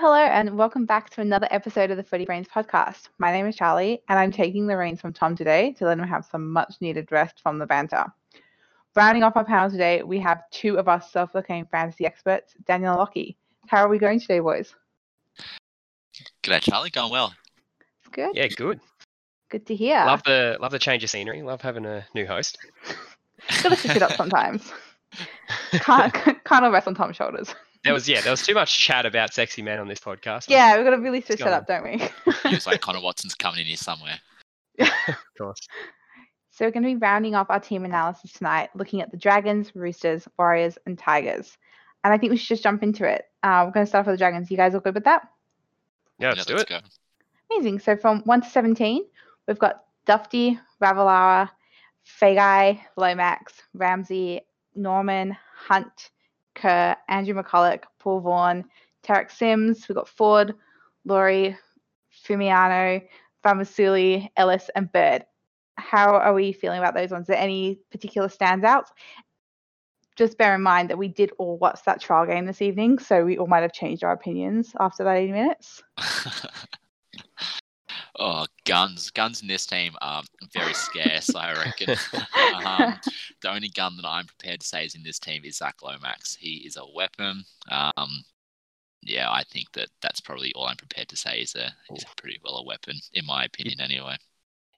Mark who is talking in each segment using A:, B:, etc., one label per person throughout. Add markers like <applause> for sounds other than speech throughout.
A: Hello, hello, and welcome back to another episode of the Footy Brains podcast. My name is Charlie, and I'm taking the reins from Tom today to let him have some much needed rest from the banter. Rounding off our panel today, we have two of our self proclaimed fantasy experts, Daniel and Lockie. How are we going today, boys?
B: G'day, Charlie. Going well.
A: It's good.
C: Yeah, good.
A: Good to hear.
C: Love the love the change of scenery. Love having a new host. <laughs>
A: Gotta switch it up sometimes. <laughs> can't can't all rest on Tom's shoulders.
C: There was yeah, there was too much chat about sexy men on this podcast.
A: Yeah, we've got to really switch
C: Let's
A: that up, don't we?
B: Looks like Connor <laughs> Watson's coming in here somewhere.
C: of course.
A: So we're going to be rounding off our team analysis tonight, looking at the Dragons, Roosters, Warriors, and Tigers. And I think we should just jump into it. Uh, we're going to start off with the Dragons. You guys all good with that?
C: Yeah, let's do
B: let's
C: it.
B: go.
A: Amazing. So from 1 to 17, we've got Dufty, Ravalawa, Feagai, Lomax, Ramsey, Norman, Hunt, Kerr, Andrew McCullough, Paul Vaughan, Tariq Sims. We've got Ford, Lawrie, Fuimaono, Fa'amausili, Ellis, and Bird. How are we feeling about those ones? Is there any particular standouts? Just bear in mind that we did all watch that trial game this evening, so we all might have changed our opinions after that 80 minutes. <laughs>
B: oh, guns. Guns in this team are very scarce, I reckon. <laughs> um, the only gun that I'm prepared to say is in this team is Zach Lomax. He is a weapon. Um, yeah, I think that that's probably all I'm prepared to say is a, is a pretty well a weapon, in my opinion, anyway.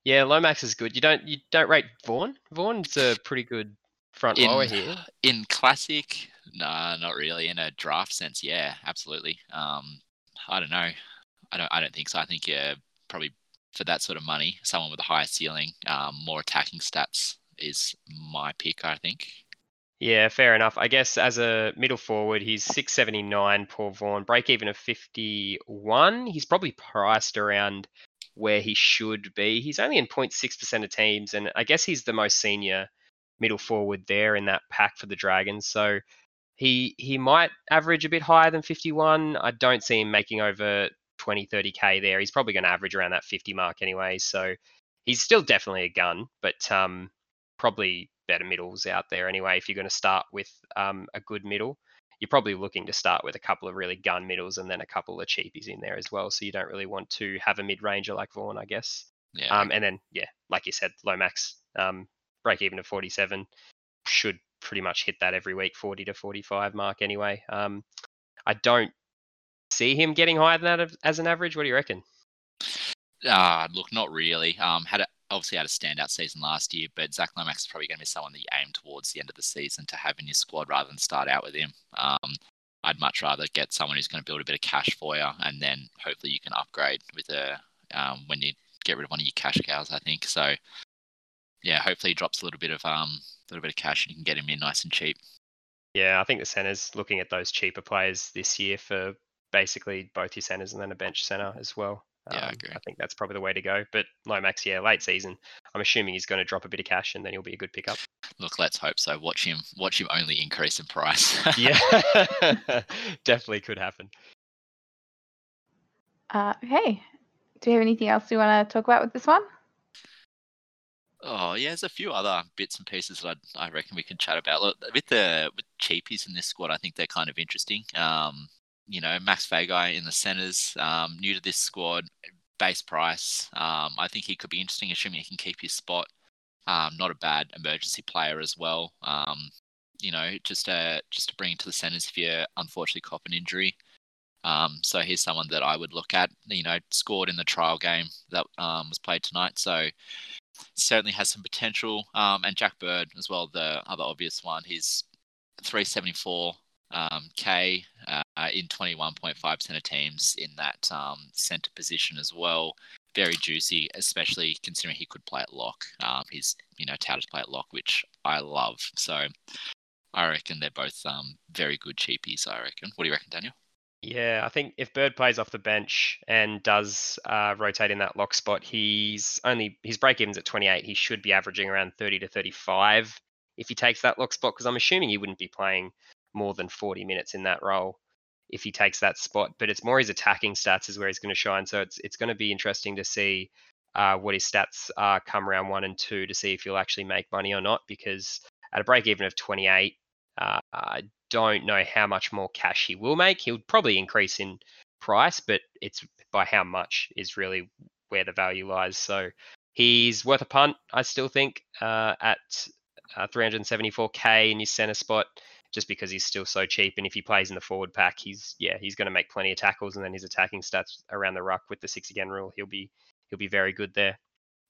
C: Yeah, Lomax is good. You don't you don't rate Vaughan? Vaughan's a pretty good front
B: In-
C: rower here.
B: In classic, no, not really. In a draft sense, yeah, absolutely. Um, I don't know. I don't. I don't think so. I think yeah, probably for that sort of money, someone with a higher ceiling, um, more attacking stats is my pick. I think.
C: Yeah, fair enough. I guess as a middle forward, he's 679, Paul Vaughan, break even of 51. He's probably priced around where he should be. He's only in 0.6% of teams, and I guess he's the most senior middle forward there in that pack for the Dragons. So he he might average a bit higher than 51. I don't see him making over 20, 30k there. He's probably going to average around that 50 mark anyway. So he's still definitely a gun, but um, probably better middles out there anyway. If you're going to start with um, a good middle, you're probably looking to start with a couple of really gun middles and then a couple of cheapies in there as well. So you don't really want to have a mid ranger like Vaughan, I guess.
B: Yeah.
C: Um, and then yeah, like you said, Lomax um, break even to 47 should pretty much hit that every week, 40 to 45 mark anyway. Um, I don't see him getting higher than that as an average. What do you reckon?
B: Uh, look, not really. Um, had a, obviously had a standout season last year, but Zach Lomax is probably going to be someone that you aim towards the end of the season to have in your squad rather than start out with him. Um, I'd much rather get someone who's going to build a bit of cash for you, and then hopefully you can upgrade with a um, when you get rid of one of your cash cows. I think so. Yeah, hopefully he drops a little bit of um, a little bit of cash, and you can get him in nice and cheap.
C: Yeah, I think the centers looking at those cheaper players this year for basically both your centers and then a bench center as well.
B: Yeah, I
C: Um,
B: agree.
C: I think that's probably the way to go. But Lomax, yeah, late season. I'm assuming he's going to drop a bit of cash and then he'll be a good pickup.
B: Look, let's hope so. Watch him, watch him only increase in price. <laughs>
C: Yeah, <laughs> definitely could happen.
A: Uh, okay. Do we have anything else we want to talk about with this one?
B: Oh yeah, there's a few other bits and pieces that I, I reckon we can chat about. Look, with the with cheapies in this squad, I think they're kind of interesting. Um, you know, Max Feagai in the centres, um, new to this squad, base price. Um, I think he could be interesting, assuming he can keep his spot. Um, not a bad emergency player as well. Um, you know, just to just to bring to the centres if you unfortunately cop an injury. Um, so he's someone that I would look at. You know, scored in the trial game that um, was played tonight. So certainly has some potential. And Jack Bird as well, the other obvious one. He's 374 um, K uh, in 21.5% of teams in that um, centre position as well. Very juicy, especially considering he could play at lock. Um, he's you know touted to play at lock, which I love. So I reckon they're both um, very good cheapies. I reckon. What do you reckon, Daniel?
C: Yeah, I think if Bird plays off the bench and does uh, rotate in that lock spot, he's only his break even's at 28. He should be averaging around 30 to 35 if he takes that lock spot. Because I'm assuming he wouldn't be playing more than 40 minutes in that role if he takes that spot. But it's more his attacking stats is where he's going to shine. So it's it's going to be interesting to see uh, what his stats are come round one and two to see if he'll actually make money or not. Because at a break even of 28, uh, I don't know how much more cash he will make. He'll probably increase in price, but it's by how much is really where the value lies. So he's worth a punt, I still think, uh, at uh, 374k in his center spot, just because he's still so cheap. And if he plays in the forward pack, he's yeah, he's going to make plenty of tackles, and then his attacking stats around the ruck with the six again rule, he'll be he'll be very good there.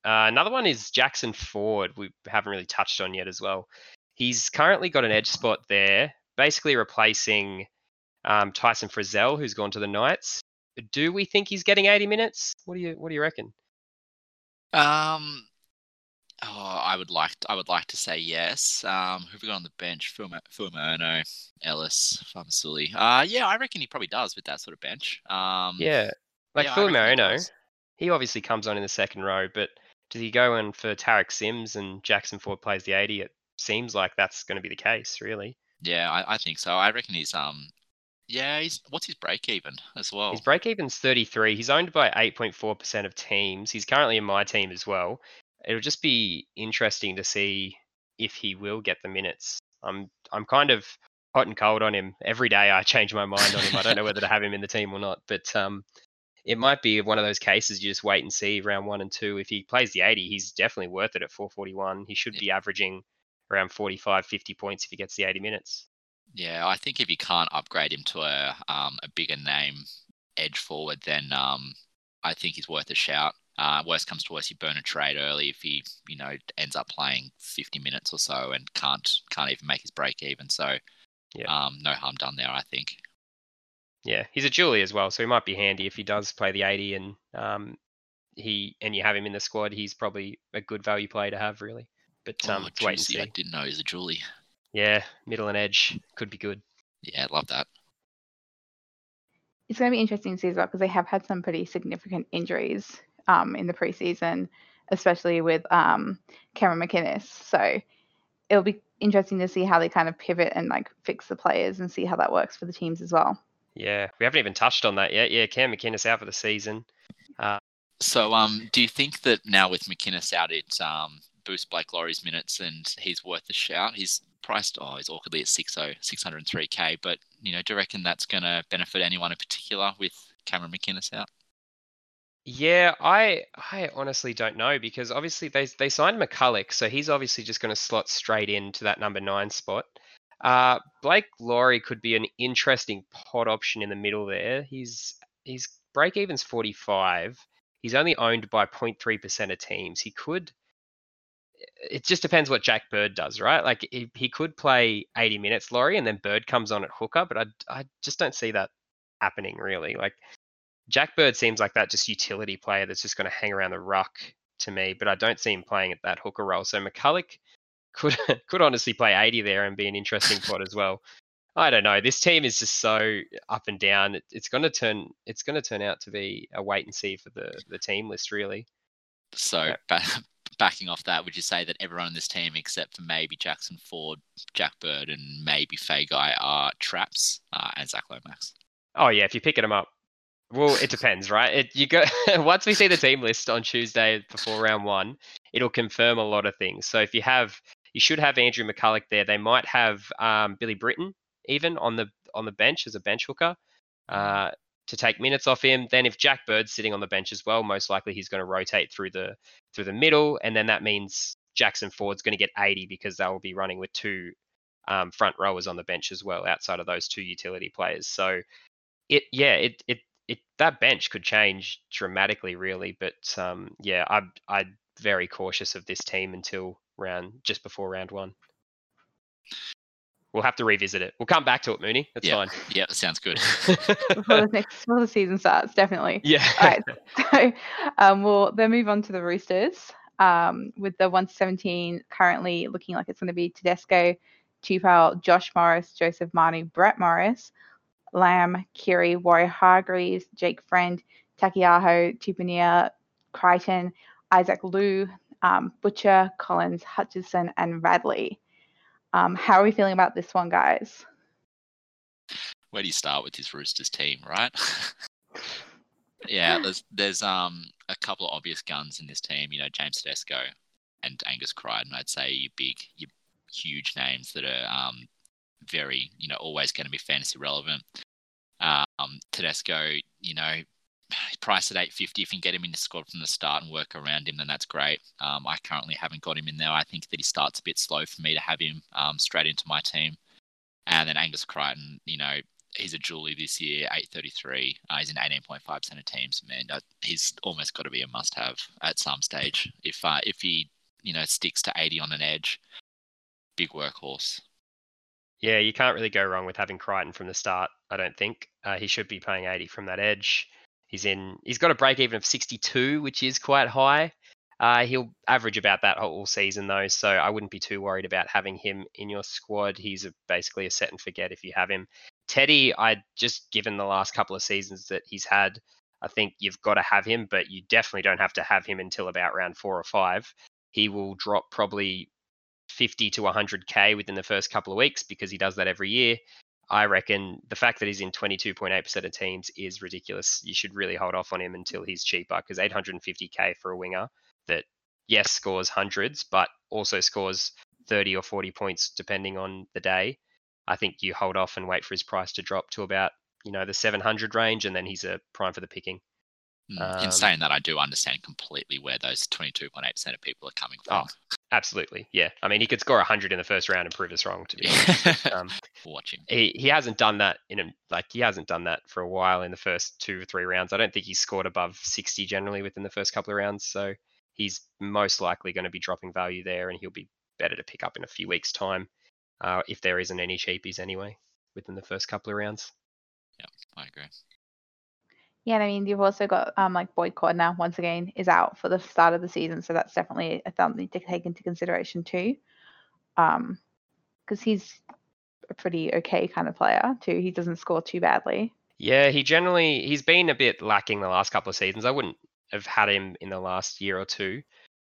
C: Uh, another one is Jackson Ford. We haven't really touched on yet as well. He's currently got an edge spot there, basically replacing um, Tyson Frizell, who's gone to the Knights. Do we think he's getting 80 minutes? What do you What do you reckon?
B: Um, oh, I would like to, I would like to say yes. Um, who've we got on the bench? Fuimaono, Ellis, Fa'amausili. Uh, yeah, I reckon he probably does with that sort of bench. Um,
C: yeah, like
B: yeah, he
C: he obviously comes on in the second row, but does he go in for Tariq Sims and Jackson Ford plays the 80? It seems like that's going to be the case, really.
B: Yeah, I, I think so. I reckon he's um, yeah, he's what's his break even as well?
C: His break even's 33. He's owned by 8.4% of teams. He's currently in my team as well. It'll just be interesting to see if he will get the minutes. I'm I'm kind of hot and cold on him. Every day I change my mind on him. I don't know whether to have him in the team or not, but um it might be one of those cases you just wait and see round 1 and 2 if he plays the 80, he's definitely worth it at 441. He should be averaging around 45 50 points if he gets the 80 minutes.
B: Yeah, I think if you can't upgrade him to a um a bigger name edge forward, then um I think he's worth a shout. Uh, worst comes to worst, you burn a trade early if he you know ends up playing 50 minutes or so and can't can't even make his break even. So
C: Yeah.
B: um no harm done there, I think.
C: Yeah, he's a Julie as well, so he might be handy if he does play the 80 and um, he and you have him in the squad. He's probably a good value play to have, really. But um,
B: oh,
C: wait and see.
B: I didn't know he was a Julie.
C: Yeah, middle and edge could be good.
B: Yeah, love that.
A: it's going to be interesting to see as well because they have had some pretty significant injuries um, in the preseason, especially with um, Cameron McInnes. So it'll be interesting to see how they kind of pivot and like fix the players and see how that works for the teams as well.
C: Yeah, we haven't even touched on that yet. Yeah, Cam McInnes out for the season.
B: So, um, do you think that now with McInnes out, it um boosts Blake Lawrie's minutes and he's worth a shout? He's priced, oh, he's awkwardly at 60, 603k, but you know, do you reckon that's going to benefit anyone in particular with Cameron McInnes out?
C: Yeah, I I honestly don't know because obviously they they signed McCullough, so he's obviously just going to slot straight into that number nine spot. Uh, Blake Lawrie could be an interesting pod option in the middle there. He's he's break even's 45. He's only owned by 0.3% of teams. He could it just depends what Jack Bird does, right? Like he, he could play 80 minutes, Lawrie, and then Bird comes on at hooker, but I I just don't see that happening really. Like Jack Bird seems like that just utility player that's just going to hang around the ruck to me, but I don't see him playing at that hooker role. So McCullough could <laughs> could honestly play 80 there and be an interesting <laughs> pod as well. I don't know. This team is just so up and down. It, it's going to turn it's going to turn out to be a wait and see for the the team list really.
B: So,
C: Yeah.
B: ba- <laughs> backing off that, would you say that everyone in this team, except for maybe Jackson Ford, Jack Bird, and maybe Feagai, are traps uh, and Zach Lomax?
C: Oh yeah, if you're picking them up. Well, it depends, right? It you go <laughs> once we see the team list on Tuesday before round one, it'll confirm a lot of things. So if you have, you should have Andrew McCullough there. They might have um, Billy Britton even on the on the bench as a bench hooker uh, to take minutes off him. Then if Jack Bird's sitting on the bench as well, most likely he's going to rotate through the through the middle, and then that means Jackson Ford's going to get 80 because they will be running with two um, front rowers on the bench as well, outside of those two utility players. So it yeah it it it that bench could change dramatically really but um yeah i am i'm very cautious of this team until round just before round one we'll have to revisit it we'll come back to it mooney that's
B: Yeah. <laughs> Yeah, that sounds good. <laughs>
A: Before the next before the season starts, definitely.
C: yeah
A: All right. So <laughs> um, we'll then move on to the Roosters um, with the 117 currently looking like it's going to be Tedesco, Tupou, Josh Morris, Joseph Manu, Brett Morris, Lamb, Keary, Warrior Hargreaves, Jake Friend, Taukei'aho, Tupouniua, Crichton, Isaac Liu, um, Butcher, Collins, Hutchison, and Radley. Um, how are we feeling about this one, guys?
B: Where do you start with this Roosters team, right? <laughs> yeah, <sighs> there's there's um a couple of obvious guns in this team. You know, James Tedesco and Angus Crichton. I'd say you big, you huge names that are um very you know always going to be fantasy relevant. Um, Tedesco, you know, <sighs> price at 850. If you can get him in the squad from the start and work around him, then that's great. Um, I currently haven't got him in there. I think that he starts a bit slow for me to have him um, straight into my team. And then Angus Crichton, you know, he's a Julie this year, 833. Uh, he's an 18.5% of teams. Man, he's almost got to be a must-have at some stage. If uh, if he, you know, sticks to 80 on an edge, big workhorse.
C: Yeah, you can't really go wrong with having Crichton from the start. I don't think uh, he should be paying 80 from that edge. He's in. He's got a break even of 62, which is quite high. Uh, he'll average about that whole season though, so I wouldn't be too worried about having him in your squad. He's a, basically a set and forget if you have him. Teddy, I just given the last couple of seasons that he's had, I think you've got to have him, but you definitely don't have to have him until about round four or five. He will drop probably 50 to 100k within the first couple of weeks because he does that every year. I reckon the fact that he's in 22.8% of teams is ridiculous. You should really hold off on him until he's cheaper because 850k for a winger that, yes, scores hundreds, but also scores 30 or 40 points depending on the day. I think you hold off and wait for his price to drop to about, you know, the 700 range and then he's a prime for the picking.
B: Mm, in saying that, I do understand completely where those 22.8% of people are coming from.
C: Oh, absolutely. Yeah. I mean, he could score 100 in the first round and prove us wrong, to be honest. <laughs> um,
B: Watch him.
C: He, he hasn't done that in a, like, he hasn't done that for a while in the first two or three rounds. I don't think he's scored above 60 generally within the first couple of rounds. So he's most likely going to be dropping value there and he'll be better to pick up in a few weeks' time uh, if there isn't any cheapies anyway within the first couple of rounds.
B: Yeah, I agree.
A: Yeah, I mean, you've also got um, like Boyd Cordner once again is out for the start of the season, so that's definitely a something to take into consideration too. Um, because he's a pretty okay kind of player too. He doesn't score too badly.
C: Yeah, he generally he's been a bit lacking the last couple of seasons. I wouldn't have had him in the last year or two,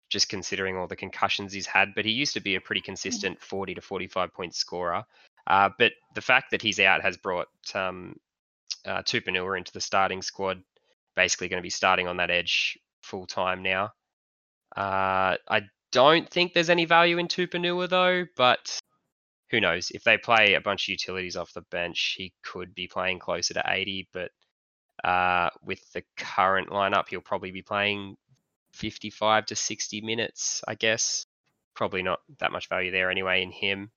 C: just considering all the concussions he's had. But he used to be a pretty consistent 40 to 45 point scorer. Uh, but the fact that he's out has brought um, uh, Tupouniua into the starting squad, basically going to be starting on that edge full time now. Uh, I don't think there's any value in Tupouniua though, but who knows? If they play a bunch of utilities off the bench, he could be playing closer to 80. But uh, with the current lineup, he'll probably be playing 55 to 60 minutes, I guess. Probably not that much value there anyway in him.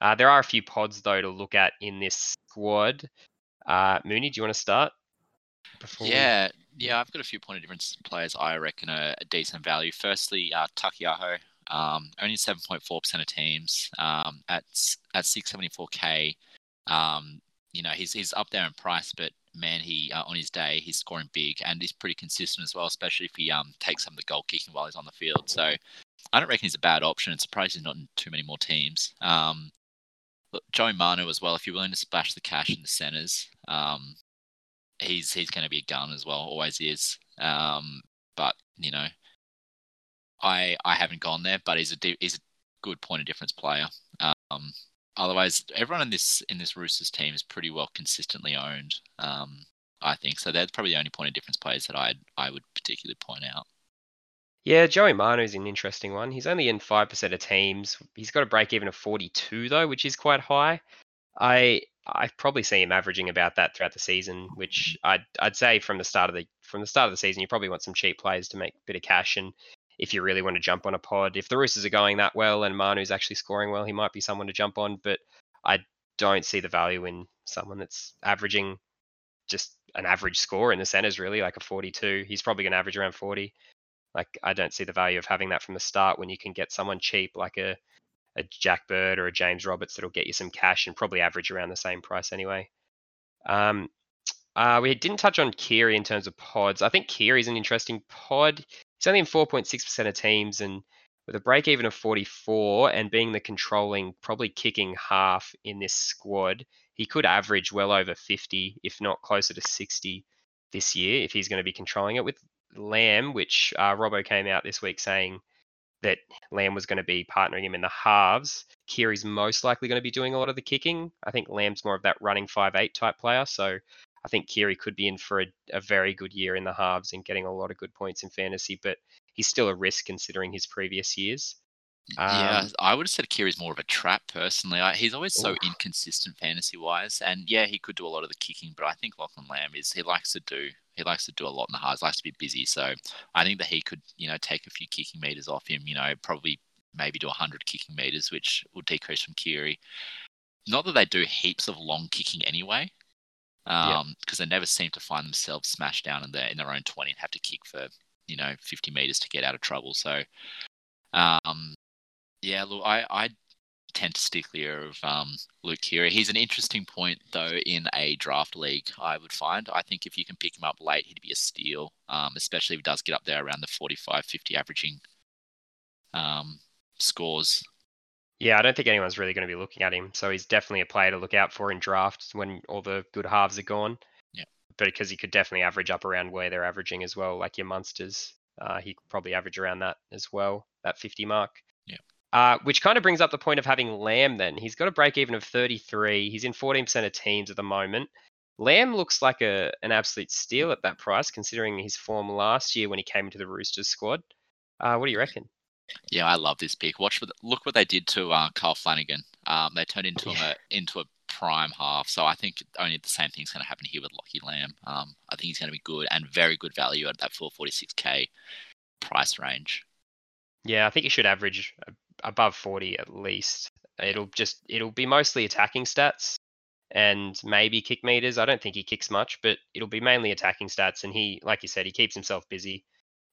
C: Uh, there are a few pods though to look at in this squad. Uh, Mooney, do you want to start?
B: yeah, we... yeah, I've got a few point of difference players I reckon are a decent value. Firstly, uh, Taukei'aho, um, only 7.4% of teams um, at at 674k. Um, you know, he's he's up there in price, but man, he uh, on his day he's scoring big and he's pretty consistent as well, especially if he um takes some of the goal kicking while he's on the field. So I don't reckon he's a bad option. It's surprising he's not in too many more teams. Um, Joey Manu as well. If you're willing to splash the cash in the centers, um, he's he's going to be a gun as well. Always is. Um, but you know, I I haven't gone there, but he's a he's a good point of difference player. Um, otherwise, everyone in this in this Roosters team is pretty well consistently owned. Um, I think so. They're probably the only point of difference players that I I would particularly point out.
C: Yeah, Joey is an interesting one. He's only in 5% of teams. He's got a break even of 42 though, which is quite high. I I probably see him averaging about that throughout the season, which I'd I'd say from the start of the from the start of the season, you probably want some cheap players to make a bit of cash. And if you really want to jump on a pod, if the Roosters are going that well and Manu's actually scoring well, he might be someone to jump on. But I don't see the value in someone that's averaging just an average score in the centers, really, like a 42. He's probably going to average around 40. Like I don't see the value of having that from the start when you can get someone cheap like a a Jack Bird or a James Roberts that'll get you some cash and probably average around the same price anyway. Um, uh, we didn't touch on Keary in terms of pods. I think Keary's an interesting pod. He's only in 4.6% of teams and with a break even of 44 and being the controlling, probably kicking half in this squad, he could average well over 50, if not closer to 60 this year if he's going to be controlling it. With Lamb, which uh, Robbo came out this week saying that Lamb was going to be partnering him in the halves. Keary's most likely going to be doing a lot of the kicking. I think Lamb's more of that running five eight type player. So I think Keary could be in for a, a, very good year in the halves and getting a lot of good points in fantasy, but he's still a risk considering his previous years.
B: yeah,
C: Um,
B: I would have said Keary's more of a trap personally. I, he's always so
C: Oof.
B: inconsistent fantasy wise, and yeah, he could do a lot of the kicking, but I think Lachlan Lamb is he likes to do he likes to do a lot in the halves, likes to be busy. So I think that he could you know take a few kicking meters off him. You know, probably maybe do hundred kicking meters, which would decrease from Keary. Not that they do heaps of long kicking anyway,
C: Yeah.
B: um, because they never seem to find themselves smashed down in their in their own twenty and have to kick for you know fifty meters to get out of trouble. So. Um, yeah, look, I, I tend to stick clear of um, Luke Keary. He's an interesting point, though, in a draft league, I would find. I think if you can pick him up late, he'd be a steal, um, especially if he does get up there around the 45 50 averaging um, scores.
C: Yeah, I don't think anyone's really going to be looking at him. So he's definitely a player to look out for in drafts when all the good halves are gone.
B: Yeah.
C: But because he could definitely average up around where they're averaging as well, like your Munsters. Uh, he could probably average around that as well, that 50 mark.
B: Yeah.
C: Uh, which kind of brings up the point of having Lamb then. He's got a break even of 33. He's in 14% of teams at the moment. Lamb looks like a an absolute steal at that price, considering his form last year when he came into the Roosters squad. Uh, what do you reckon?
B: Yeah, I love this pick. Watch what, look what they did to uh, Carl Flanagan. Um, they turned into him a, into a prime half. So I think only the same thing's going to happen here with Lockie Lamb. Um, I think he's going to be good and very good value at that 446k price range.
C: Yeah, I think he should average above 40 at least. It'll just it'll be mostly attacking stats and maybe kick meters. I don't think he kicks much, but it'll be mainly attacking stats and he like you said he keeps himself busy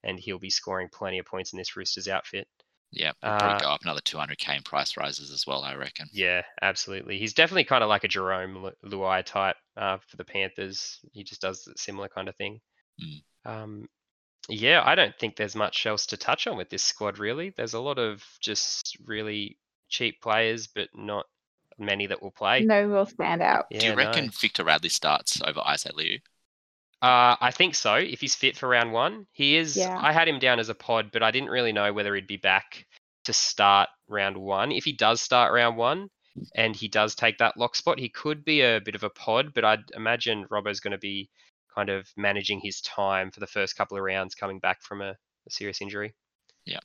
C: and he'll be scoring plenty of points in this Roosters outfit.
B: Yeah, he'll probably
C: Uh,
B: go up another 200k in price rises as well, I reckon.
C: Yeah, absolutely. He's definitely kind of like a Jarome Lu- Luai type uh, for the Panthers. He just does a similar kind of thing.
B: Mm.
C: Um, yeah, I don't think there's much else to touch on with this squad, really. There's a lot of just really cheap players, but not many that will play.
A: No real standout.
C: Yeah,
B: Do you
C: no.
B: reckon Victor Radley starts over Isaac Liu?
C: Uh, I think so. If he's fit for round one, he is.
A: Yeah.
C: I had him down as a pod, but I didn't really know whether he'd be back to start round one. If he does start round one and he does take that lock spot, he could be a bit of a pod, but I'd imagine Robbo's going to be kind of managing his time for the first couple of rounds coming back from a, a serious injury.
B: Yeah.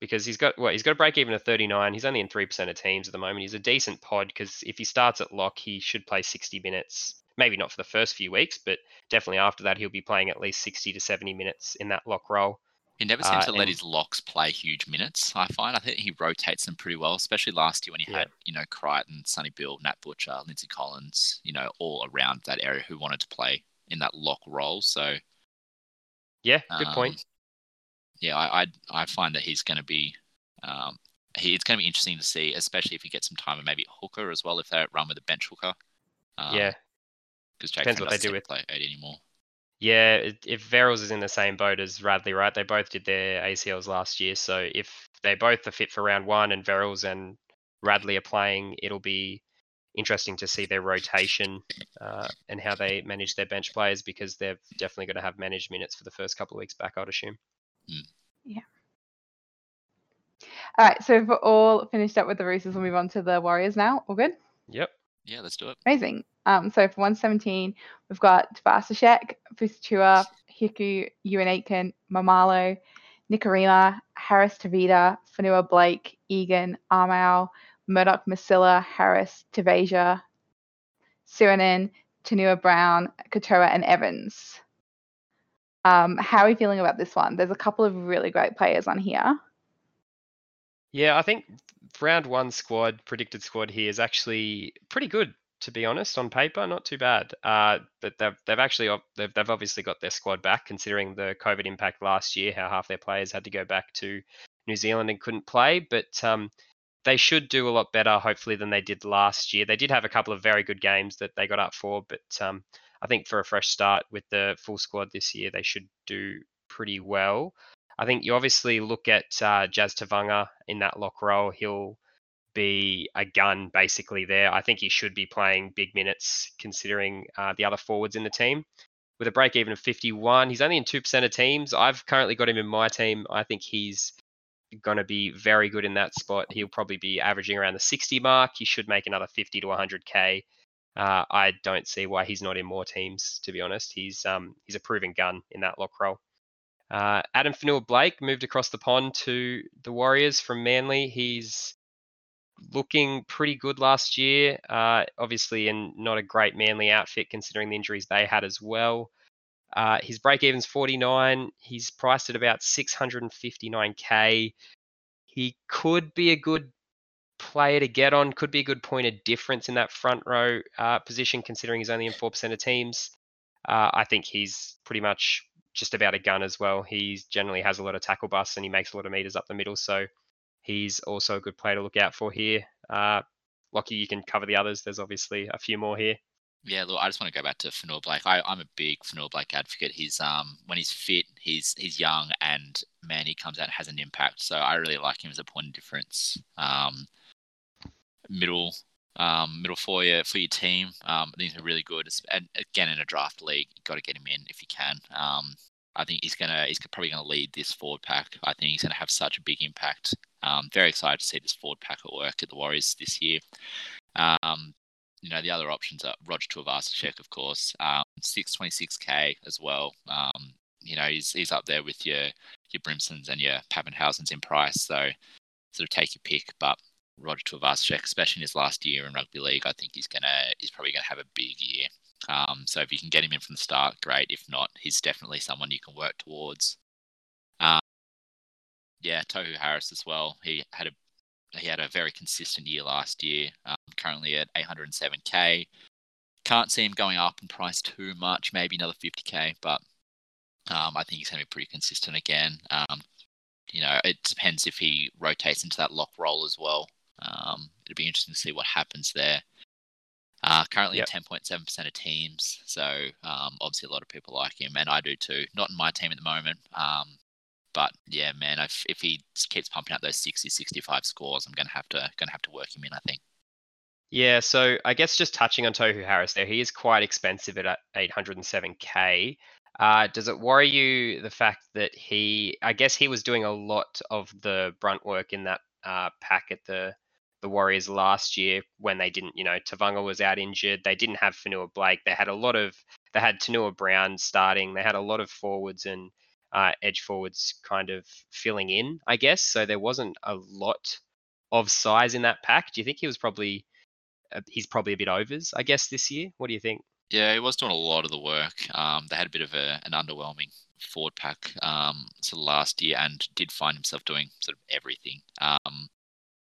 C: Because he's got what he's got a break even of 39. He's only in three percent of teams at the moment. He's a decent pod because if he starts at lock, he should play 60 minutes. Maybe not for the first few weeks, but definitely after that, he'll be playing at least 60 to 70 minutes in that lock role.
B: He never seems
C: Uh,
B: to let his locks play huge minutes. I find. I think he rotates them pretty well, especially last year when he
C: Yeah.
B: had you know Crichton, Sonny Bill, Nat Butcher, Lindsay Collins, you know, all around that area who wanted to play in that lock role. So
C: Yeah, good point.
B: um, Yeah, I, I I find that he's going to be. Um, he, it's going to be interesting to see, especially if he gets some time and maybe hooker as well, if they run with a bench hooker. Um,
C: yeah,
B: because Jake
C: depends what they
B: doesn't
C: do
B: to play eight anymore.
C: Yeah. it- If Verrills is in the same boat as Radley, right? They both did their ACLs last year, so if they both are fit for round one and Verrills and Radley are playing, it'll be interesting to see their rotation uh, and how they manage their bench players because they're definitely going to have managed minutes for the first couple of weeks back, I'd assume. Yeah.
A: All right, so if we're all finished up with the Roosters, we'll move on to the Warriors now. All good?
C: Yep.
B: Yeah, let's do it.
A: Amazing. Um, so for 117, we've got Tuivasa-Sheck, Fusitu'a, Hiku, Euan Aitken, Maumalo, Nikorima, Harris Tavita, Fonua-Blake, Egan, Armau, Murdoch Masila, Harris, Tavasia, Sironen, Tanua Brown, Katoa, and Evans. Um, how are you feeling about this one? There's a couple of really great players on here.
C: Yeah, I think round one squad, predicted squad here is actually pretty good, to be honest, on paper. Not too bad. Uh, but they've they've actually they've, they've obviously got their squad back, considering the COVID impact last year, how half their players had to go back to New Zealand and couldn't play. But um, they should do a lot better, hopefully, than they did last year. They did have a couple of very good games that they got up for, but um, I think for a fresh start with the full squad this year, they should do pretty well. I think you obviously look at uh, Jazz Tevaga in that lock role. He'll be a gun basically there. I think he should be playing big minutes considering uh, the other forwards in the team. With a break even of 51, he's only in 2% of teams. I've currently got him in my team. I think he's going to be very good in that spot. He'll probably be averaging around the 60 mark. He should make another 50 to 100k. Uh, I don't see why he's not in more teams. To be honest, he's um, he's a proven gun in that lock role. Uh, Addin Fonua-Blake moved across the pond to the Warriors from Manly. He's looking pretty good last year. Uh, obviously, and not a great Manly outfit considering the injuries they had as well. Uh, his break even's 49. He's priced at about 659k. He could be a good player to get on. Could be a good point of difference in that front row uh, position, considering he's only in four percent of teams. Uh, I think he's pretty much just about a gun as well. He generally has a lot of tackle busts and he makes a lot of meters up the middle. So he's also a good player to look out for here. Uh, Lockie, you can cover the others. There's obviously a few more here.
B: Yeah, look, I just want to go back to Fonua-Blake. I, I'm a big Fonua-Blake advocate. He's um when he's fit, he's he's young, and man, he comes out and has an impact. So I really like him as a point of difference. Um, middle um, middle for your for your team. Um, I think he's really good. And again, in a draft league, you got to get him in if you can. Um, I think he's gonna he's probably gonna lead this forward pack. I think he's gonna have such a big impact. Um, very excited to see this forward pack at work at the Warriors this year. Um, you know the other options are Roger Tuivasa-Sheck, of course, um, six twenty six k as well. Um, you know he's he's up there with your your Brimsons and your Papenhuyzens in price. So sort of take your pick, but Roger Tuivasa-Sheck, especially in his last year in rugby league, I think he's gonna he's probably gonna have a big year. Um, so if you can get him in from the start, great. If not, he's definitely someone you can work towards. Um, yeah, Tohu Harris as well. He had a he had a very consistent year last year. Um, currently at 807k. Can't see him going up in price too much. Maybe another 50k, but um, I think he's going to be pretty consistent again. Um, you know, it depends if he rotates into that lock role as well. Um, it'll be interesting to see what happens there. Uh, currently yep. 10.7% of teams, so um, obviously a lot of people like him, and I do too. Not in my team at the moment, um, but yeah, man, if, if he keeps pumping out those 60, 65 scores, I'm gonna have to gonna have to work him in. I think.
C: Yeah, so I guess just touching on Tohu Harris there, he is quite expensive at 807k. Uh, does it worry you the fact that he, I guess he was doing a lot of the brunt work in that uh, pack at the the Warriors last year when they didn't, you know, Tevaga was out injured. They didn't have Fonua-Blake. They had a lot of, they had Tanua Brown starting. They had a lot of forwards and uh, edge forwards kind of filling in, I guess. So there wasn't a lot of size in that pack. Do you think he was probably, uh, he's probably a bit overs, I guess, this year? What do you think?
B: Yeah, he was doing a lot of the work. Um, they had a bit of a, an underwhelming forward pack um, sort of last year and did find himself doing sort of everything. Um,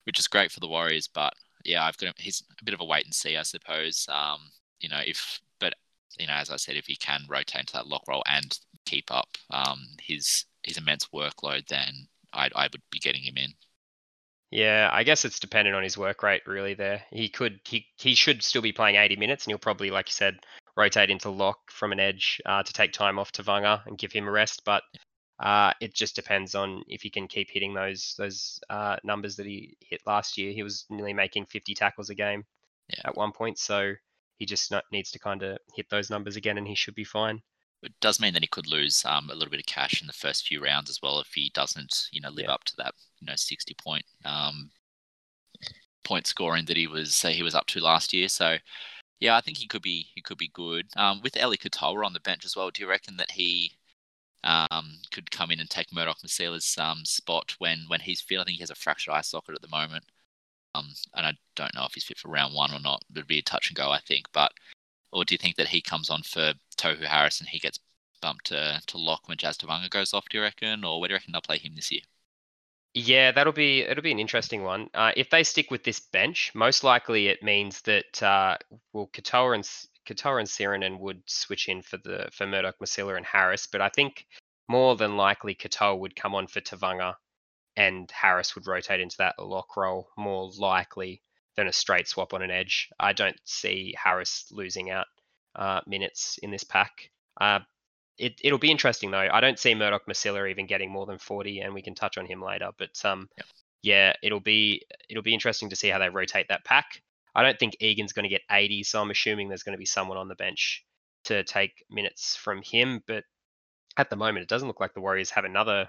B: which is great for the Warriors. But yeah, I've got he's a bit of a wait and see, I suppose. Um, you know, if but you know, as I said, if he can rotate into that lock role and keep up um, his his immense workload, then I I would be getting him in.
C: Yeah, I guess it's dependent on his work rate really. There, he could he he should still be playing 80 minutes, and he'll probably, like you said, rotate into lock from an edge uh, to take time off Tevaga and give him a rest. But uh, it just depends on if he can keep hitting those those uh, numbers that he hit last year. He was nearly making 50 tackles a game yeah. at one point, so he just not, needs to kind of hit those numbers again, and he should be fine.
B: It does mean that he could lose um, a little bit of cash in the first few rounds as well if he doesn't, you know, live yeah. up to that, you know, 60 point um, point scoring that he was uh, he was up to last year. So, yeah, I think he could be he could be good. Um, with Eli Katoa on the bench as well, do you reckon that he um, could come in and take Murdoch Masila's um, spot when when he's fit. I think he has a fractured eye socket at the moment, um, and I don't know if he's fit for round one or not. It'd be a touch and go, I think. But or do you think that he comes on for Tohu Harris and he gets bumped to, to lock when Jazz Tevaga goes off? Do you reckon, or where do you reckon they'll play him this year?
C: Yeah, that'll be it'll be an interesting one. Uh, if they stick with this bench, most likely it means that uh, well, Katoa and Katoa and Sironen would switch in for the for Murdoch, Masila, and Harris, but I think more than likely Katoa would come on for Tevaga and Harris would rotate into that lock role more likely than a straight swap on an edge. I don't see Harris losing out uh, minutes in this pack. Uh, it, it'll be interesting though. I don't see Murdoch Masila even getting more than 40, and we can touch on him later. But um, yeah. yeah, it'll be it'll be interesting to see how they rotate that pack. I don't think Egan's going to get 80, so I'm assuming there's going to be someone on the bench to take minutes from him. But at the moment, it doesn't look like the Warriors have another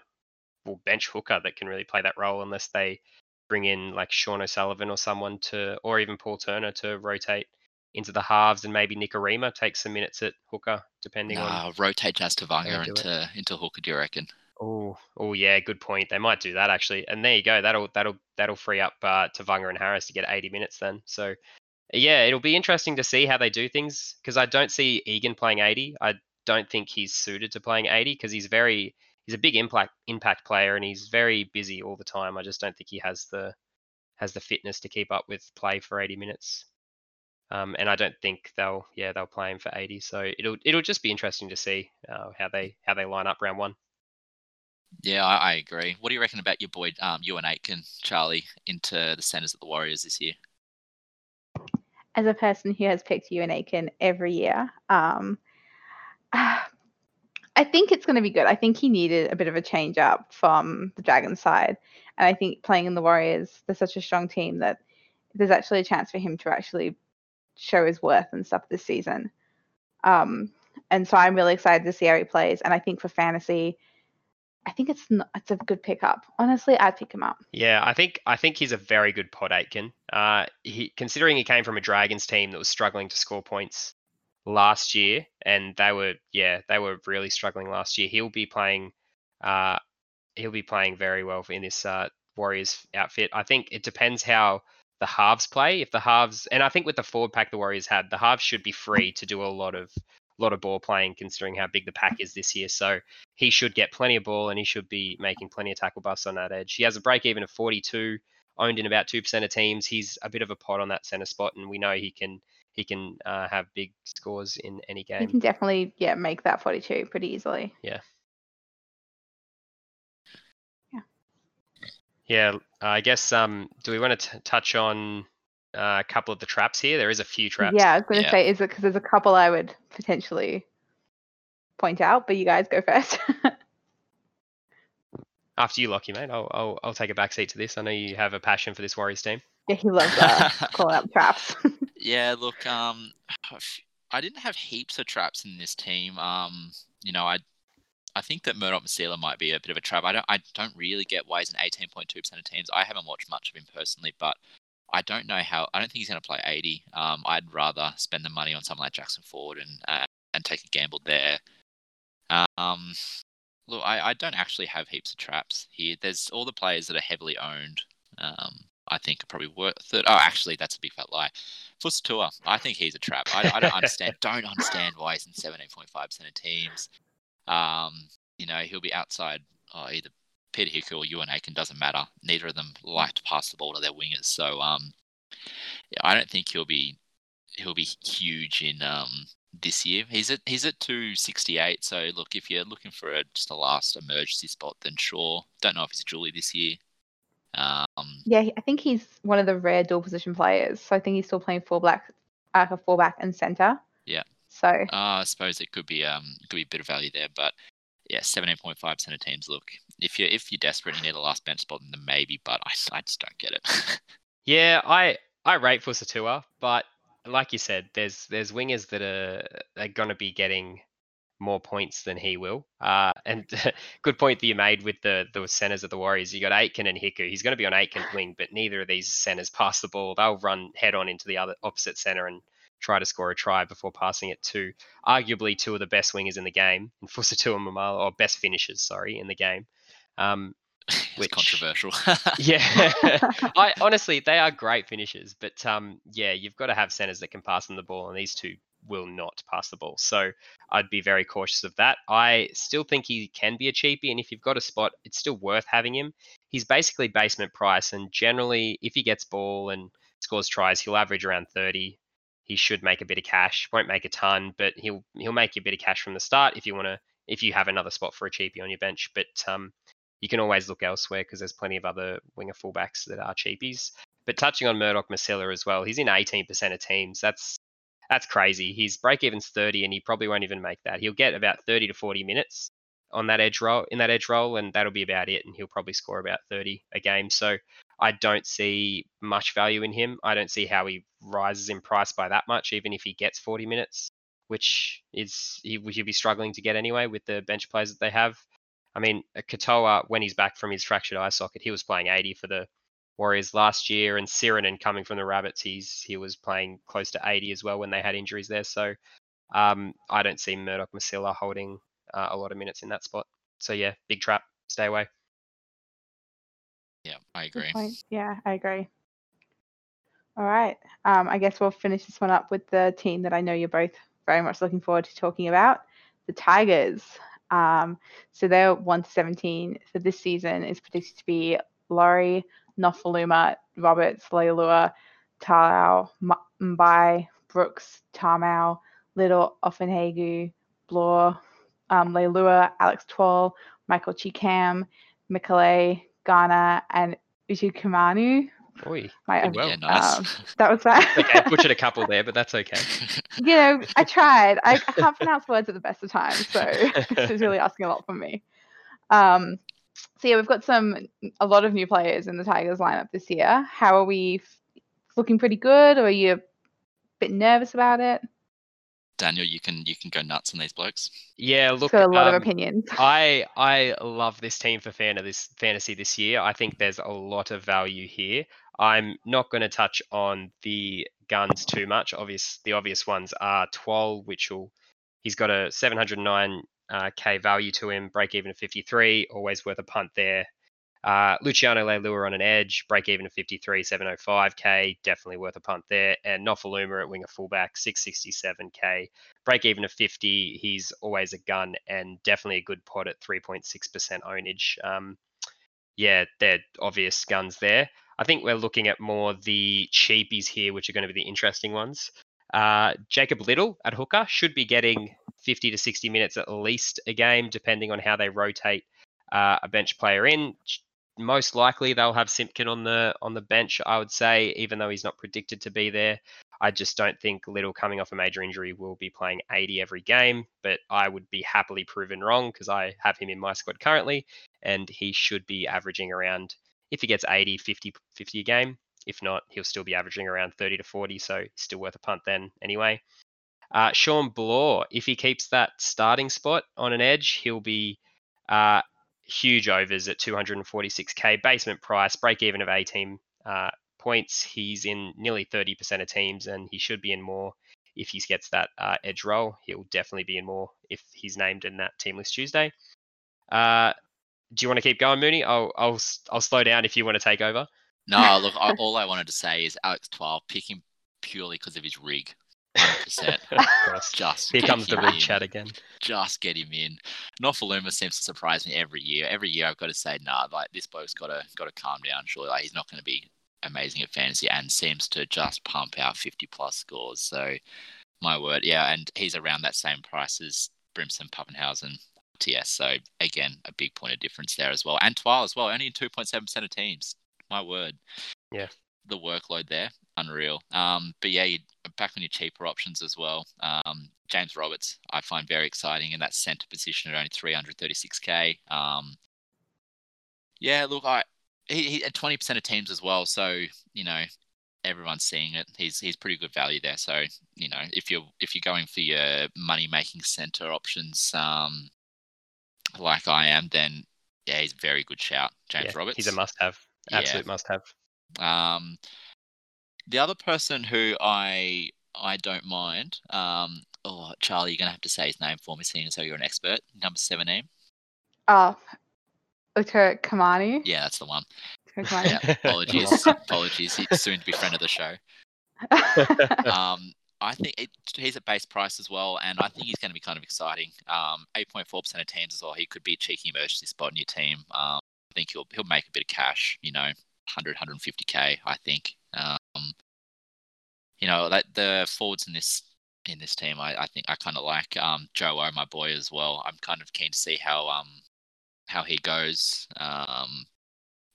C: well, bench hooker that can really play that role unless they bring in like Sean O'Sullivan or someone to, or even Paul Turner to rotate into the halves and maybe Nikorima takes some minutes at hooker, depending on.
B: Nah, rotate Jazz
C: They'll
B: Tevaga
C: do it.
B: into into hooker. Do you reckon?
C: Oh, oh yeah, good point. They might do that actually, and there you go. That'll that'll that'll free up uh, Tevaga and Harris to get 80 minutes then. So yeah, it'll be interesting to see how they do things because I don't see Egan playing 80. I don't think he's suited to playing 80 because he's very he's a big impact impact player and he's very busy all the time. I just don't think he has the has the fitness to keep up with play for 80 minutes. Um, and I don't think they'll yeah they'll play him for 80. So it'll it'll just be interesting to see uh, how they how they line up round one.
B: Yeah, I, I agree. What do you reckon about your boy, um, Euan Aitken, Charlie, into the centers of the Warriors this year?
A: as a person who has picked Euan Aitken every year, um, <sighs> I think it's going to be good. I think he needed a bit of a change up from the Dragons side. And I think playing in the Warriors, they're such a strong team that there's actually a chance for him to actually show his worth and stuff this season. Um, and so I'm really excited to see how he plays. And I think for fantasy, I think it's not, it's a good pickup. Honestly, I'd pick him up.
C: Yeah, I think I think he's a very good pod Aitken. Uh, he considering he came from a Dragons team that was struggling to score points last year, and they were yeah they were really struggling last year. He'll be playing, uh, he'll be playing very well in this uh, Warriors outfit. I think it depends how the halves play. If the halves, and I think with the forward pack the Warriors had, the halves should be free to do a lot of lot of ball playing considering how big the pack is this year. So he should get plenty of ball and he should be making plenty of tackle busts on that edge. He has a break even of 42, owned in about two percent of teams. He's a bit of a pod on that center spot, and we know he can he can uh, have big scores in any game.
A: He can definitely yeah make that 42 pretty easily.
C: Yeah. Yeah. Yeah, I guess. Um, do we want to touch on uh, a couple of the traps here? There is a few traps.
A: Yeah, I was going to
B: Yeah.
A: say, is it because there's a couple I would potentially point out, but you guys go first. <laughs>
C: After you, Lockie, mate, I'll, I'll I'll take a back seat to this. I know you have a passion for this Warriors team.
A: yeah, he loves uh, <laughs> calling up traps. <laughs>
B: Yeah, look, um, I didn't have heaps of traps in this team. Um, you know, I I think that Murdoch Masila might be a bit of a trap. I don't I don't really get why he's in eighteen point two percent of teams. I haven't watched much of him personally, but I don't know how. I don't think he's going to play eighty. Um, I'd rather spend the money on someone like Jackson Ford and uh, and take a gamble there. Um, look, I, I don't actually have heaps of traps here. There's all the players that are heavily owned. Um, I think are probably worth it. Oh, actually, that's a big fat lie. Fusitu'a, I think he's a trap. I, I don't understand. <laughs> don't understand why he's in seventeen point five percent of teams. Um, you know, he'll be outside oh, either Peta Hiku or Euan Aitken. Doesn't matter. Neither of them like to pass the ball to their wingers. So, um, I don't think he'll be he'll be huge in um this year. He's at he's at two sixty eight. So look, if you're looking for a, just a last emergency spot, then sure. Don't know if he's a Julie this year. Um,
A: yeah, I think he's one of the rare dual position players. So I think he's still playing fullback, uh, fullback and center.
B: Yeah.
A: So
B: Uh, I suppose it could be um could be a bit of value there, but yeah, seventeen point five percent of teams look. If you're if you're desperate and you need a last bench spot, then maybe, but I, I just don't get it. <laughs>
C: Yeah, I I rate Fusatua, but like you said, there's there's wingers that are are going to be getting more points than he will. Uh, and <laughs> good point that you made with the the centers of the Warriors. You got Aitken and Hiku. He's going to be on Aitken's <sighs> wing, but neither of these centers pass the ball. They'll run head on into the other opposite center and try to score a try before passing it to arguably two of the best wingers in the game, in Fusitu'a and Maumalo, or best finishers, sorry, in the game. Um, Which-
B: controversial. <laughs>
C: yeah, I honestly they are great finishers, but um, yeah, you've got to have centers that can pass them the ball, and these two will not pass the ball. So I'd be very cautious of that. I still think he can be a cheapie, and if you've got a spot, it's still worth having him. He's basically basement price, and generally, if he gets ball and scores tries, he'll average around thirty. He should make a bit of cash. Won't make a ton, but he'll he'll make you a bit of cash from the start if you want to. If you have another spot for a cheapie on your bench, but um, you can always look elsewhere because there's plenty of other winger fullbacks that are cheapies. But touching on Murdoch Masila as well, he's in 18% of teams. That's that's crazy. His break even's 30, and he probably won't even make that. He'll get about 30 to 40 minutes on that edge roll in that edge roll, and that'll be about it. And he'll probably score about 30 a game. So I don't see much value in him. I don't see how he rises in price by that much, even if he gets 40 minutes, which is he would be struggling to get anyway with the bench players that they have. I mean, Katoa, when he's back from his fractured eye socket, he was playing 80 for the Warriors last year, and Sironen coming from the Rabbits, he's he was playing close to 80 as well when they had injuries there. So um, I don't see Murdoch Masila holding uh, a lot of minutes in that spot. So yeah, big trap. Stay away.
B: Yeah, I agree.
A: Yeah, I agree. All right. Um, I guess we'll finish this one up with the team that I know you're both very much looking forward to talking about, the Tigers. Um, so they're 1 to 17 for this season is predicted to be Laurie, Nofoaluma, Roberts, Leilua, Talau, Mbye, Brooks, Tamou, Little, Ofahengaue, Blore, um, Leilua, Alex Twal, Michael Chee-Kam, Mikaele, Ghana, and Uju Kamanu.
C: Oi,
A: Might
C: did
A: have-
C: well.
B: yeah, nice.
A: um, that was that.
C: okay, I butchered a <laughs> couple there, but that's okay.
A: you know, I tried. I, I can't <laughs> pronounce words at the best of times, so <laughs> this is really asking a lot from me. Um, so yeah, we've got some a lot of new players in the Tigers lineup this year. How are we f- looking? Pretty good, or are you a bit nervous about it?
B: Daniel, you can you can go nuts on these blokes.
C: Yeah, look,
A: got a lot of
C: um,
A: opinions.
C: I I love this team for fan of this fantasy this year. I think there's a lot of value here. I'm not going to touch on the guns too much. Obvious, the obvious ones are Twal, which will he's got a 709 uh, k value to him, break even at 53, always worth a punt there. Uh, Luciano Leilua on an edge, break even at 53, 705k, definitely worth a punt there. And Nofoaluma at winger fullback, 667k, break even at 50. He's always a gun and definitely a good pot at 3.6% ownage. Um, yeah, they're obvious guns there. I think we're looking at more the cheapies here, which are going to be the interesting ones. Uh, Jacob Little at hooker should be getting 50 to 60 minutes at least a game, depending on how they rotate uh, a bench player in. Most likely they'll have Simpkin on the on the bench. I would say, even though he's not predicted to be there. I just don't think Little coming off a major injury will be playing 80 every game, but I would be happily proven wrong because I have him in my squad currently, and he should be averaging around, if he gets 80, 50, 50 a game. If not, he'll still be averaging around 30 to 40, so still worth a punt then anyway. Uh, Sean Blore, if he keeps that starting spot on an edge, he'll be uh, huge overs at 246k basement price, break even of 18 uh, points. He's in nearly 30% of teams, and he should be in more if he gets that uh, edge role. He'll definitely be in more if he's named in that team list Tuesday. Uh, do you want to keep going, Mooney? I'll I'll I'll slow down if you want to take over.
B: No, <laughs> look, I, all I wanted to say is Alex Twal, pick him purely because of his rig. 100%. <laughs> Just
C: Here comes the rig
B: in.
C: chat again.
B: Just get him in. Nofoaluma seems to surprise me every year. Every year I've got to say, nah, like this bloke's got to got to calm down. Surely, like he's not going to be amazing at fantasy, and seems to just pump out 50 plus scores. So, my word, yeah, and he's around that same price as Brimson, Papenhuyzen, TS. So again, a big point of difference there as well. And Twal as well, only in 2.7% of teams. My word.
C: Yeah.
B: The workload there, unreal. Um, but yeah, you back on your cheaper options as well. Um, James Roberts, I find very exciting in that centre position at only 336k. Um, yeah, look, I he, he at 20% of teams as well. So you know, everyone's seeing it. He's he's pretty good value there. So you know, if you're if you're going for your money making center options, um, like I am, then yeah, he's a very good shout, James
C: Yeah,
B: Roberts.
C: He's a must-have.
B: Yeah.
C: Absolute must-have.
B: Um, the other person who I I don't mind, um, oh Charlie, you're gonna have to say his name for me, seeing as though you're an expert. Number seventeen.
A: Oh, Utoikamanu.
B: Yeah, that's the one. Yeah, apologies, <laughs> apologies. He's soon to be friend of the show. <laughs> Um, I think it, he's at base price as well, and I think he's going to be kind of exciting. Um, 8.4% of teams as well. He could be a cheeky emergency spot in your team. Um, I think he'll he'll make a bit of cash. You know, 100, 150k. I think. Um, you know, that the forwards in this in this team, I, I think I kind of like um, Joe O, my boy, as well. I'm kind of keen to see how um how he goes. Um,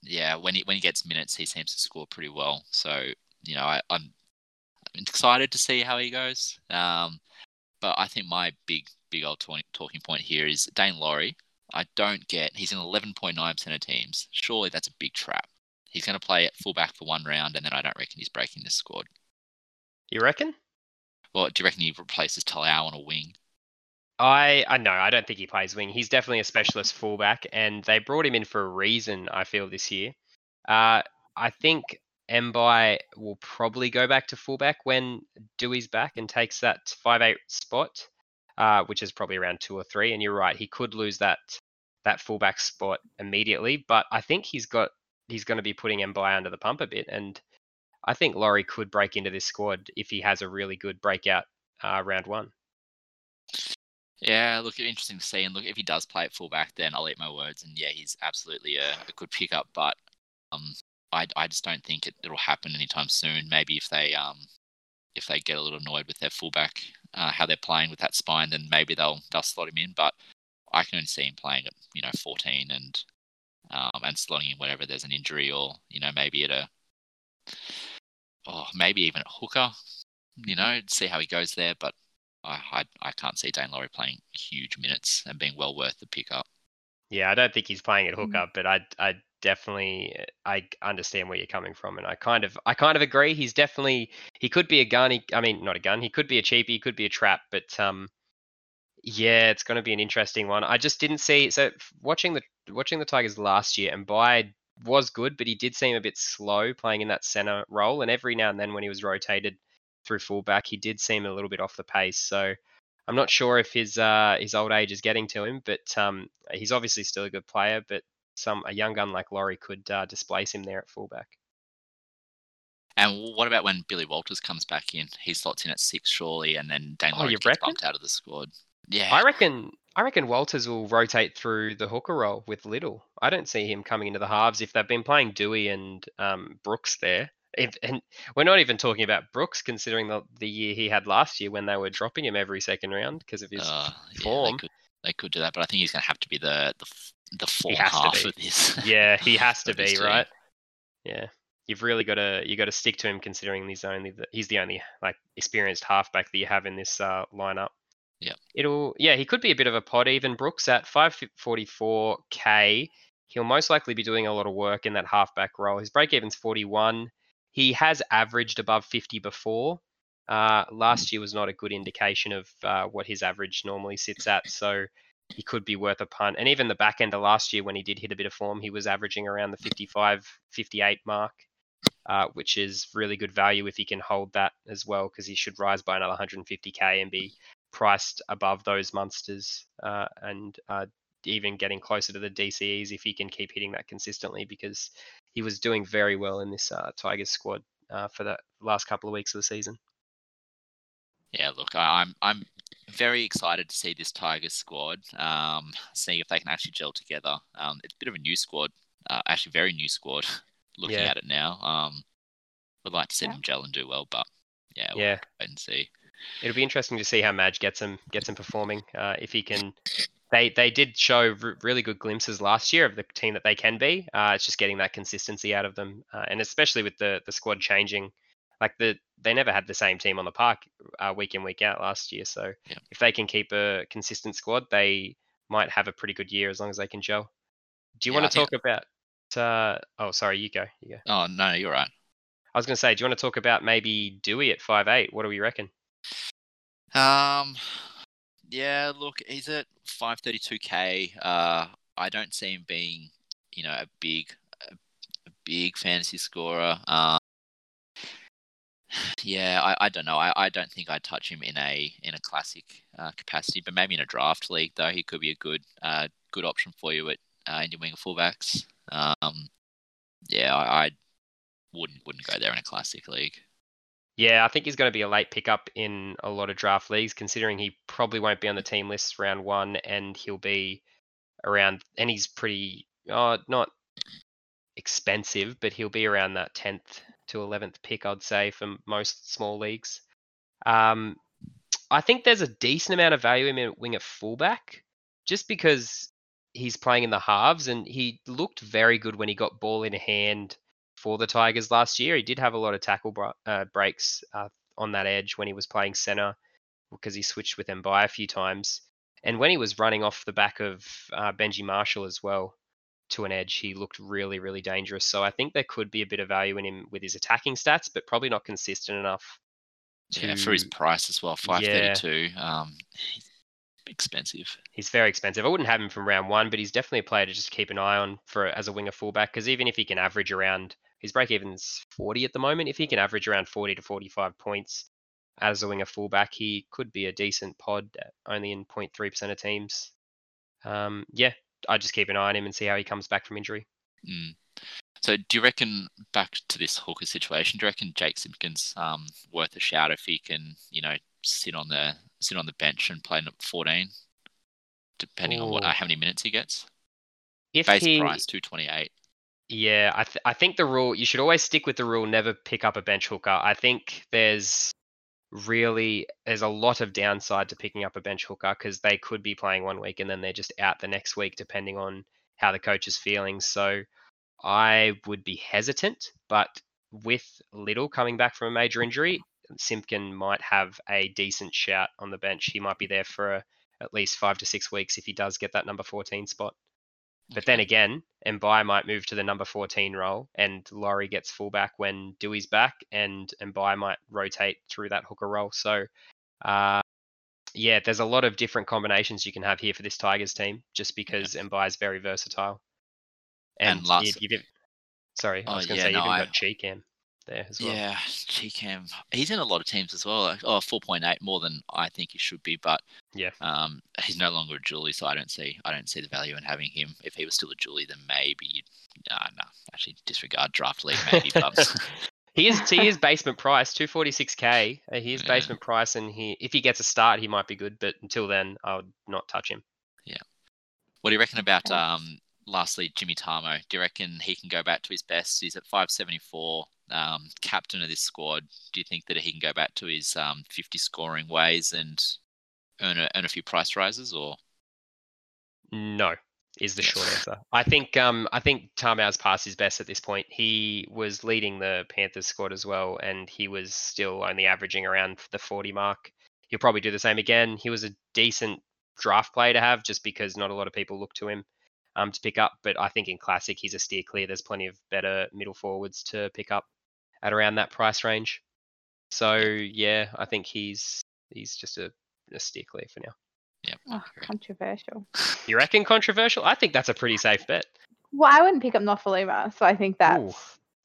B: yeah, when he when he gets minutes, he seems to score pretty well. So you know, I, I'm excited to see how he goes. Um, but I think my big big old talking talking point here is Daine Laurie. I don't get he's in 11.9% of teams. Surely that's a big trap. He's going to play at fullback for one round, and then I don't reckon he's breaking this squad.
C: You reckon?
B: Well, do you reckon he replaces Talau on a wing?
C: I I know I don't think he plays wing. He's definitely a specialist fullback, and they brought him in for a reason. I feel this year. Uh, I think Mbye will probably go back to fullback when Dewey's back and takes that five eight spot, uh, which is probably around two or three. And you're right, he could lose that that fullback spot immediately, but I think he's got he's going to be putting Mbye under the pump a bit, and I think Laurie could break into this squad if he has a really good breakout uh, round one.
B: Yeah, look, interesting to see. And look, if he does play at fullback, then I'll eat my words. And yeah, he's absolutely a, a good pickup. But um, I, I just don't think it, it'll happen anytime soon. Maybe if they um, if they get a little annoyed with their fullback, uh, how they're playing with that spine, then maybe they'll they'll slot him in. But I can only see him playing at you know 14 and um, and slotting in whenever there's an injury or you know maybe at a oh maybe even at hooker. You know, see how he goes there. But I, I, I can't see Daine Laurie playing huge minutes and being well worth the pickup.
C: Yeah, I don't think he's playing at
A: Mm.
C: hookup, but I I definitely I understand where you're coming from, and I kind of I kind of agree. He's definitely he could be a gun. He, I mean, not a gun. He could be a cheapie. He could be a trap. But um, yeah, it's going to be an interesting one. I just didn't see so watching the watching the Tigers last year, and by was good, but he did seem a bit slow playing in that center role. And every now and then when he was rotated through fullback, he did seem a little bit off the pace. So I'm not sure if his uh, his old age is getting to him, but um, he's obviously still a good player. But some a young gun like Laurie could uh, displace him there at fullback.
B: And what about when Billy Walters comes back in? He slots in at six, surely, and then Daine
C: Oh,
B: Laurie
C: you
B: gets
C: reckon?
B: bumped out of the squad. Yeah,
C: I reckon I reckon Walters will rotate through the hooker role with Little. I don't see him coming into the halves if they've been playing Dewey and um, Brooks there. If, and we're not even talking about Brooks, considering the, the year he had last year when they were dropping him every second round because of his
B: uh, yeah, they
C: form.
B: could they could do that, but I think he's going to have to be the the the
C: full
B: half of this. <laughs>
C: Yeah, he has to be right. Yeah, you've really got to you got to stick to him considering he's only the, he's the only like experienced halfback that you have in this uh, lineup.
B: Yeah,
C: It'll yeah he could be a bit of a pod even Brooks at 544k. He'll most likely be doing a lot of work in that halfback role. His break even's 41. He has averaged above 50 before. Uh, last year was not a good indication of uh, what his average normally sits at. So he could be worth a punt. And even the back end of last year, when he did hit a bit of form, he was averaging around the 55, 58 mark, uh, which is really good value if he can hold that as well, because he should rise by another 150k and be priced above those monsters uh, and uh, even getting closer to the DCEs if he can keep hitting that consistently, because he was doing very well in this uh, Tigers squad uh, for the last couple of weeks of the season.
B: Yeah, look, I'm I'm very excited to see this Tigers squad. Um, seeing if they can actually gel together. Um, it's a bit of a new squad, uh, actually very new squad. <laughs> Looking
C: Yeah.
B: at it now, um, would like to see
A: Yeah.
B: them gel and do well, but yeah, we'll
C: Yeah.
B: wait and see.
C: it'll be interesting to see how Madge gets him gets him performing. Uh, if he <laughs> can, they they did show r- really good glimpses last year of the team that they can be. Uh, it's just getting that consistency out of them, uh, and especially with the the squad changing, like the they never had the same team on the park uh, week in week out last year. So
B: Yeah.
C: if they can keep a consistent squad, they might have a pretty good year as long as they can gel. Do you
B: Yeah,
C: want to talk about? Uh, oh, sorry, you go. You go.
B: Oh no, you're right.
C: I was going to say, do you want to talk about maybe Dewey at five eight? What do we reckon?
B: Um, yeah, look, he's at 532k. Uh, I don't see him being, you know, a big, a, a big fantasy scorer. Um, yeah, I, I don't know. I, I don't think I'd touch him in a in a classic uh, capacity, but maybe in a draft league though, he could be a good uh good option for you at uh, Indian wing fullbacks. Um, yeah, I, I wouldn't wouldn't go there in a classic league.
C: Yeah, I think he's going to be a late pickup in a lot of draft leagues, considering he probably won't be on the team list round one, and he'll be around, and he's pretty, uh, not expensive, but he'll be around that 10th to 11th pick, I'd say, for most small leagues. Um, I think there's a decent amount of value in him wing at fullback, just because he's playing in the halves, and he looked very good when he got ball in hand for the Tigers last year. He did have a lot of tackle uh, breaks uh, on that edge when he was playing center because he switched with Mbye a few times. And when he was running off the back of uh, Benji Marshall as well to an edge, he looked really, really dangerous. So I think there could be a bit of value in him with his attacking stats, but probably not consistent enough.
B: Yeah, for his price as well, five thirty-two. Um, expensive.
C: He's very expensive. I wouldn't have him from round one, but he's definitely a player to just keep an eye on for as a winger fullback. Because even if he can average around, His break even's 40 at the moment. If he can average around 40 to 45 points as a winger fullback, he could be a decent pod, only in 0.3% of teams. Um, yeah, I just keep an eye on him and see how he comes back from injury.
B: Mm. So, do you reckon back to this hooker situation? Do you reckon Jake Simpkin's um, worth a shout if he can, you know, sit on the sit on the bench and play 14, depending Ooh. on what how many minutes he gets?
C: If
B: Base
C: he,
B: price two twenty eight.
C: Yeah, I th- I think the rule you should always stick with the rule never pick up a bench hooker. I think there's really there's a lot of downside to picking up a bench hooker because they could be playing one week and then they're just out the next week depending on how the coach is feeling. So I would be hesitant, but with Little coming back from a major injury, Simpkin might have a decent shout on the bench. He might be there for a, at least five to six weeks if he does get that number 14 spot. But then again, Mbye might move to the number 14 role, and Laurie gets fullback when Dewey's back, and Mbye might rotate through that hooker role. So, uh, yeah, there's a lot of different combinations you can have here for this Tigers team, just because yeah. Mbye is very versatile. And, and last, you, you, sorry, I was oh, going to yeah, say no, you've even I, got Chee-Kam there as well.
B: Yeah, Chee-Kam. He's in a lot of teams as well. oh, 4.8 more than I think he should be, but
C: yeah,
B: um, he's no longer a Julie, so I don't see I don't see the value in having him. If he was still a Julie, then maybe you'd uh, no, actually disregard draft league maybe. <laughs> but
C: he is he is basement price 246k. Uh, he is yeah. basement price, and he if he gets a start, he might be good. But until then, I would not touch him.
B: Yeah. What do you reckon about um? Lastly, Jimmy Tamou. Do you reckon he can go back to his best? He's at 574 um, captain of this squad, do you think that he can go back to his um, 50 scoring ways and earn a, earn a few price rises, or
C: no? Is the short answer. I think um, I think Tamou's past his best at this point. He was leading the Panthers squad as well, and he was still only averaging around the 40 mark. He'll probably do the same again. He was a decent draft player to have, just because not a lot of people look to him um, to pick up. But I think in classic, he's a steer clear. There's plenty of better middle forwards to pick up at around that price range. So yeah, I think he's he's just a, a steer clear for now.
B: Yeah.
A: Oh, controversial. <laughs>
C: You reckon controversial? I think that's a pretty safe bet.
A: Well, I wouldn't pick up Nofoaluma, so I think that's. Ooh.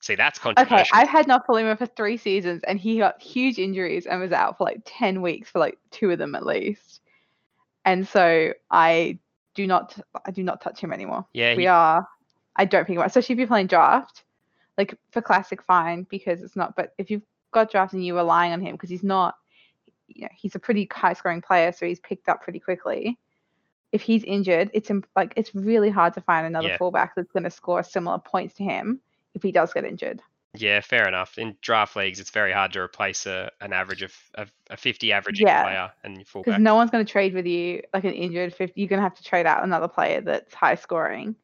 C: See, that's controversial.
A: Okay, I've had Nofoaluma for three seasons, and he got huge injuries and was out for like ten weeks for like two of them at least. And so I do not, I do not touch him anymore.
C: Yeah,
A: we he... are. I don't pick him up, especially if you're playing draft like for classic fine because it's not but if you've got drafts and you're relying on him because he's not you know he's a pretty high scoring player so he's picked up pretty quickly if he's injured it's like it's really hard to find another yeah. fullback that's going to score similar points to him if he does get injured
C: yeah fair enough in draft leagues it's very hard to replace a, an average of, of a 50 average yeah. player and fullback
A: because no one's going to trade with you like an injured 50 you're going to have to trade out another player that's high scoring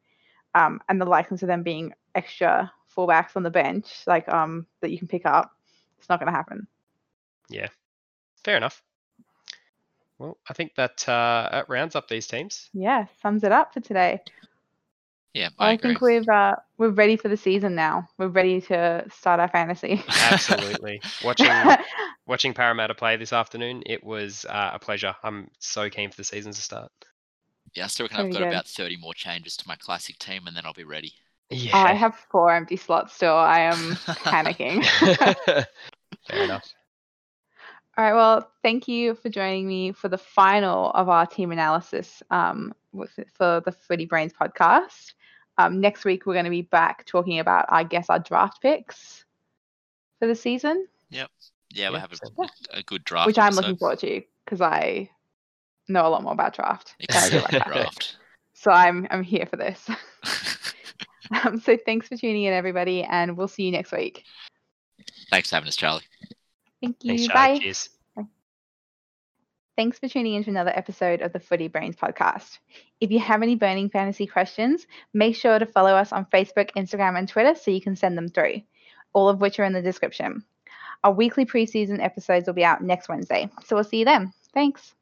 A: um, and the likeness of them being extra fullbacks on the bench, like um that you can pick up, it's not going to happen.
C: Yeah, fair enough. Well, I think that uh, that rounds up these teams.
A: Yeah, sums it up for today.
B: Yeah, I,
A: I think we've uh, we're ready for the season now. We're ready to start our fantasy.
C: Absolutely. <laughs> watching watching Parramatta play this afternoon, it was uh, a pleasure. I'm so keen for the season to start.
B: Yeah, I still reckon I've got good. about 30 more changes to my classic team, and then I'll be ready.
C: Yeah.
A: Oh, I have four empty slots still. I am panicking. <laughs>
C: Fair enough.
A: All right. Well, thank you for joining me for the final of our team analysis um, for the Footy Brains podcast. Um, next week, we're going to be back talking about, I guess, our draft picks for the season.
B: Yep. Yeah, we'll have a, <laughs> a good draft.
A: Which I'm looking forward to because I know a lot more about <laughs> draft. draft. So I'm I'm here for this. <laughs> Um, so thanks for tuning in, everybody, and we'll see you next week.
B: Thanks for having us, Charlie.
A: Thank you.
C: Thanks,
A: Charlie.
C: Bye. Cheers.
A: Thanks for tuning in to another episode of the Footy Brains podcast. If you have any burning fantasy questions, make sure to follow us on Facebook, Instagram, and Twitter so you can send them through, all of which are in the description. Our weekly preseason episodes will be out next Wednesday, so we'll see you then. Thanks.